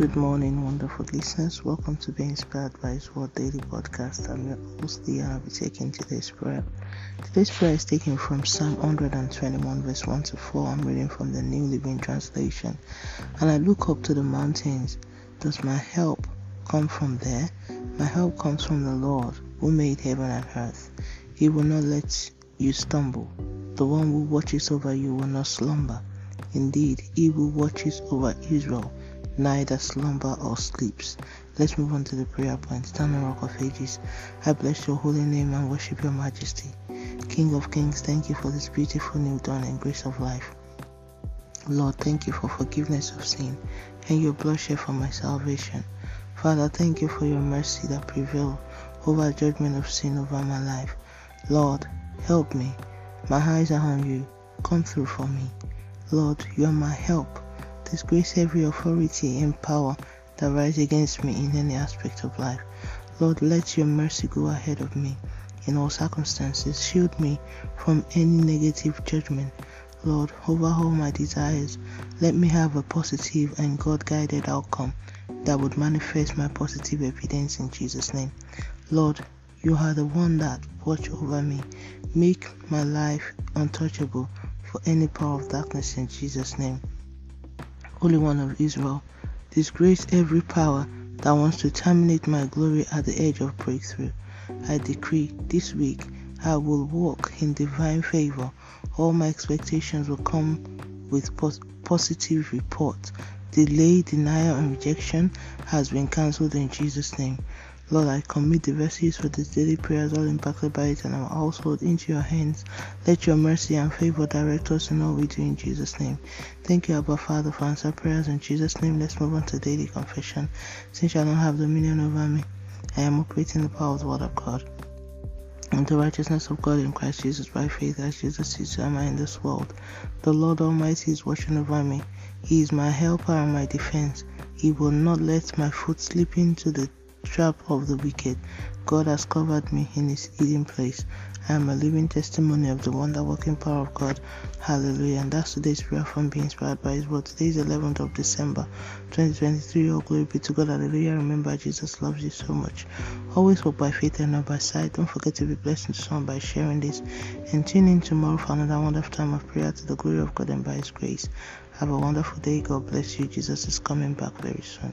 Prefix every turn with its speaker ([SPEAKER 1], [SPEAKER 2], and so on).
[SPEAKER 1] Good morning, wonderful listeners. Welcome to Be Inspired by His Word Daily Podcast. I'm your host, and I'll be taking today's prayer. Today's prayer is taken from Psalm 121, verse 1 to 4. I'm reading from the New Living Translation. And I look up to the mountains. Does my help come from there? My help comes from the Lord, who made heaven and earth. He will not let you stumble. The one who watches over you will not slumber. Indeed, he who watches over Israel neither slumber or sleeps. Let's move on to the prayer point. Stand on rock of ages. I bless your holy name and worship your majesty. King of kings, thank you for this beautiful new dawn and grace of life. Lord, thank you for forgiveness of sin and your blood shed for my salvation. Father, thank you for your mercy that prevail over judgment of sin over my life. Lord, help me. My eyes are on you. Come through for me. Lord, you are my help disgrace every authority and power that rise against me in any aspect of life. Lord, let your mercy go ahead of me in all circumstances. Shield me from any negative judgment. Lord, overhaul my desires. Let me have a positive and God guided outcome that would manifest my positive evidence in Jesus' name. Lord, you are the one that watch over me. Make my life untouchable for any power of darkness in Jesus' name. Holy One of Israel, disgrace every power that wants to terminate my glory at the edge of breakthrough. I decree this week I will walk in divine favor. All my expectations will come with positive report. Delay, denial, and rejection has been cancelled in Jesus' name. Lord, I commit the verses for this daily prayers, all impacted by it, and our household into your hands. Let your mercy and favor direct us in all we do in Jesus' name. Thank you, Abba Father, for answer prayers in Jesus' name. Let's move on to daily confession. Since I don't have dominion over me, I am operating the power of the Word of God and the righteousness of God in Christ Jesus by faith as Jesus is am I in this world. The Lord Almighty is watching over me. He is my helper and my defense. He will not let my foot slip into the trap of the wicked. God has covered me in his hidden place. I am a living testimony of the wonder working power of God. Hallelujah. And that's today's prayer from being inspired by his word. Today is 11th of December 2023. All glory be to God. Hallelujah. Remember, Jesus loves you so much. Always walk by faith and not by sight. Don't forget to be blessed to someone by sharing this. And tune in tomorrow for another wonderful time of prayer to the glory of God and by his grace. Have a wonderful day. God bless you. Jesus is coming back very soon.